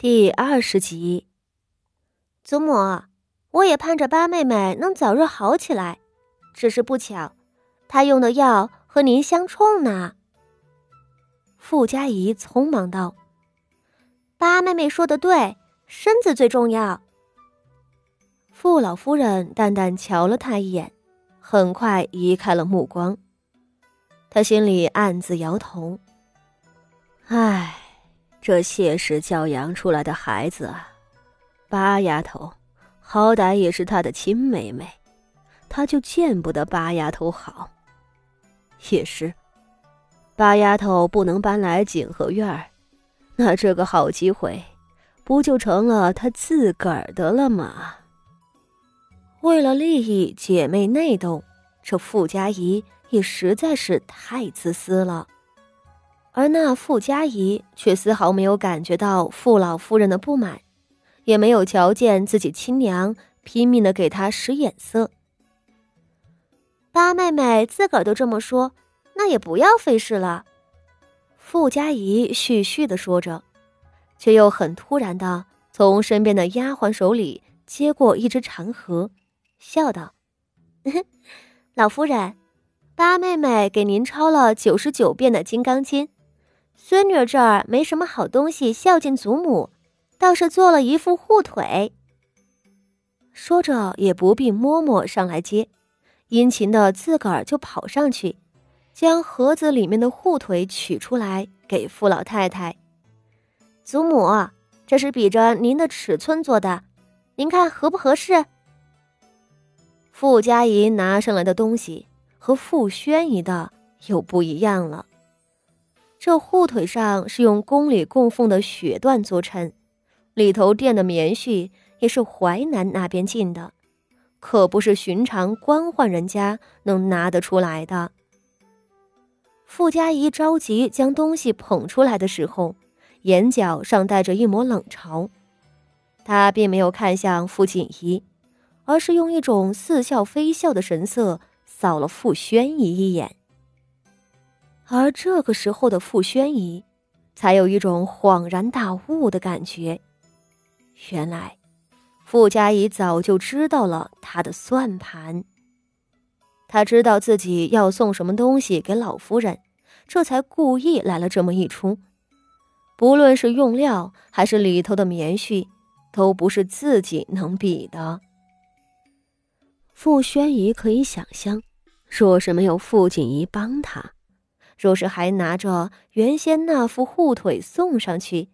第二十集，祖母，我也盼着八妹妹能早日好起来，只是不巧，她用的药和您相冲呢。傅家怡匆忙道：“八妹妹说的对，身子最重要。”傅老夫人淡淡瞧了他一眼，很快移开了目光。他心里暗自摇头：“唉。”这谢氏教养出来的孩子啊，八丫头，好歹也是他的亲妹妹，他就见不得八丫头好。也是，八丫头不能搬来景和院儿，那这个好机会，不就成了他自个儿的了吗？为了利益，姐妹内斗，这傅家仪也实在是太自私了。而那傅家仪却丝毫没有感觉到傅老夫人的不满，也没有瞧见自己亲娘拼命的给她使眼色。八妹妹自个儿都这么说，那也不要费事了。傅家怡絮絮的说着，却又很突然的从身边的丫鬟手里接过一只长盒，笑道：“老夫人，八妹妹给您抄了九十九遍的《金刚经》。”孙女这儿没什么好东西孝敬祖母，倒是做了一副护腿。说着也不必嬷嬷上来接，殷勤的自个儿就跑上去，将盒子里面的护腿取出来给傅老太太。祖母，这是比着您的尺寸做的，您看合不合适？傅家仪拿上来的东西和傅宣仪的又不一样了。这护腿上是用宫里供奉的血缎做成，里头垫的棉絮也是淮南那边进的，可不是寻常官宦人家能拿得出来的。傅家仪着急将东西捧出来的时候，眼角上带着一抹冷嘲，他并没有看向傅锦仪，而是用一种似笑非笑的神色扫了傅宣仪一眼。而这个时候的傅宣仪，才有一种恍然大悟的感觉。原来，傅家仪早就知道了他的算盘。他知道自己要送什么东西给老夫人，这才故意来了这么一出。不论是用料还是里头的棉絮，都不是自己能比的。傅宣仪可以想象，若是没有傅锦仪帮他。若是还拿着原先那副护腿送上去，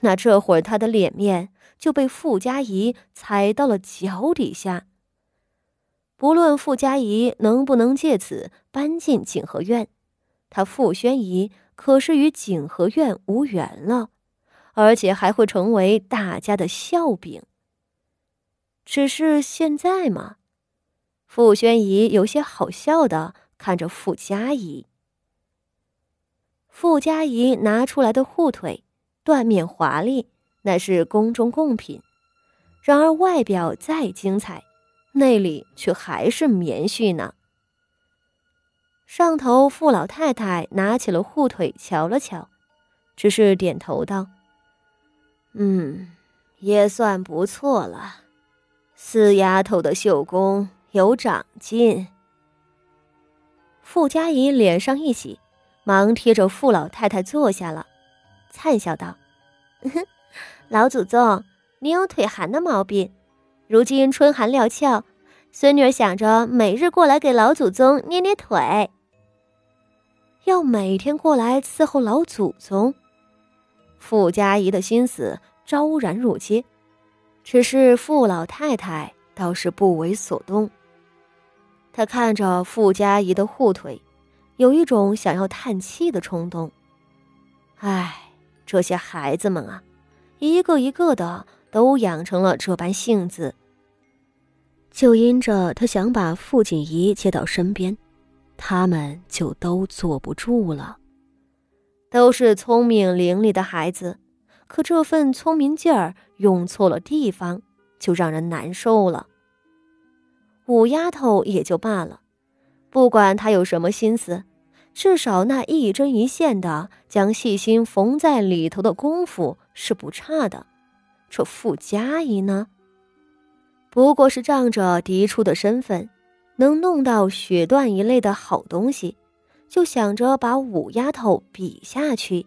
那这会儿他的脸面就被傅家仪踩到了脚底下。不论傅家仪能不能借此搬进景和院，他傅宣仪可是与景和院无缘了，而且还会成为大家的笑柄。只是现在嘛，傅宣仪有些好笑的看着傅家仪。傅家仪拿出来的护腿，缎面华丽，那是宫中贡品。然而外表再精彩，内里却还是棉絮呢。上头傅老太太拿起了护腿，瞧了瞧，只是点头道：“嗯，也算不错了。四丫头的绣工有长进。”傅家仪脸上一喜。忙贴着傅老太太坐下了，灿笑道：“老祖宗，你有腿寒的毛病，如今春寒料峭，孙女儿想着每日过来给老祖宗捏捏腿，要每天过来伺候老祖宗。”傅家仪的心思昭然若揭，只是傅老太太倒是不为所动。她看着傅家仪的护腿。有一种想要叹气的冲动。唉，这些孩子们啊，一个一个的都养成了这般性子。就因着他想把傅锦仪接到身边，他们就都坐不住了。都是聪明伶俐的孩子，可这份聪明劲儿用错了地方，就让人难受了。五丫头也就罢了，不管她有什么心思。至少那一针一线的将细心缝在里头的功夫是不差的，这傅家姨呢，不过是仗着嫡出的身份，能弄到血断一类的好东西，就想着把五丫头比下去。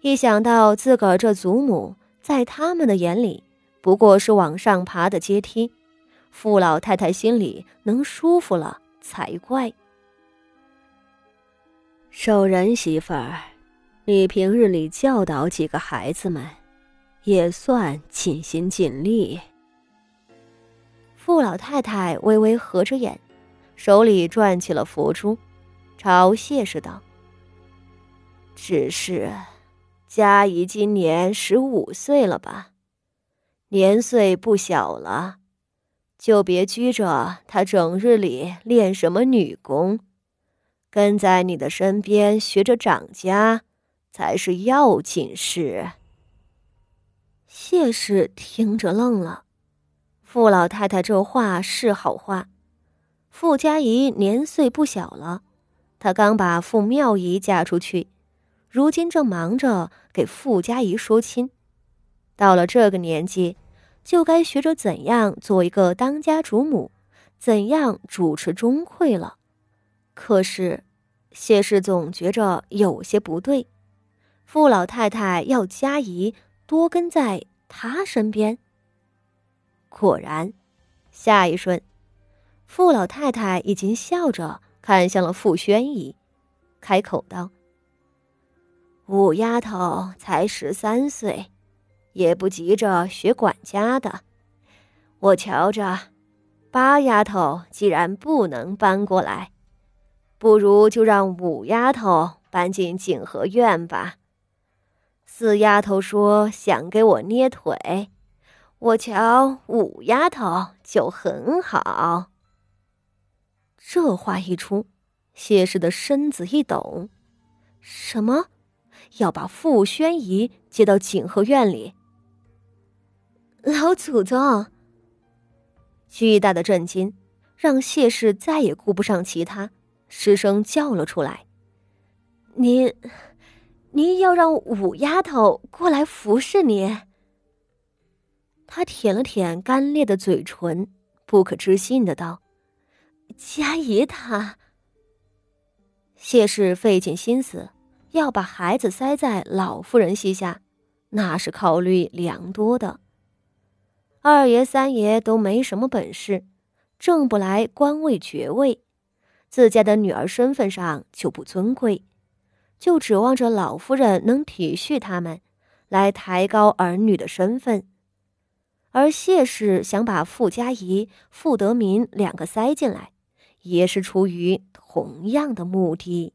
一想到自个儿这祖母在他们的眼里不过是往上爬的阶梯，傅老太太心里能舒服了才怪。守仁媳妇儿，你平日里教导几个孩子们，也算尽心尽力。傅老太太微微合着眼，手里转起了佛珠，朝谢氏道：“只是，佳怡今年十五岁了吧？年岁不小了，就别拘着她整日里练什么女工。”跟在你的身边学着长家，才是要紧事。谢氏听着愣了，傅老太太这话是好话。傅家仪年岁不小了，她刚把傅妙仪嫁出去，如今正忙着给傅家仪说亲。到了这个年纪，就该学着怎样做一个当家主母，怎样主持钟馗了。可是，谢氏总觉着有些不对。傅老太太要佳怡多跟在她身边。果然，下一瞬，傅老太太已经笑着看向了傅宣仪，开口道：“五丫头才十三岁，也不急着学管家的。我瞧着，八丫头既然不能搬过来。”不如就让五丫头搬进景和院吧。四丫头说想给我捏腿，我瞧五丫头就很好。这话一出，谢氏的身子一抖：“什么？要把傅宣仪接到景和院里？”老祖宗！巨大的震惊让谢氏再也顾不上其他。失声叫了出来：“您，您要让五丫头过来服侍您？”他舔了舔干裂的嘴唇，不可置信的道：“佳怡她。”谢氏费尽心思要把孩子塞在老夫人膝下，那是考虑良多的。二爷三爷都没什么本事，挣不来官位爵位。自家的女儿身份上就不尊贵，就指望着老夫人能体恤他们，来抬高儿女的身份。而谢氏想把傅家仪、傅德民两个塞进来，也是出于同样的目的。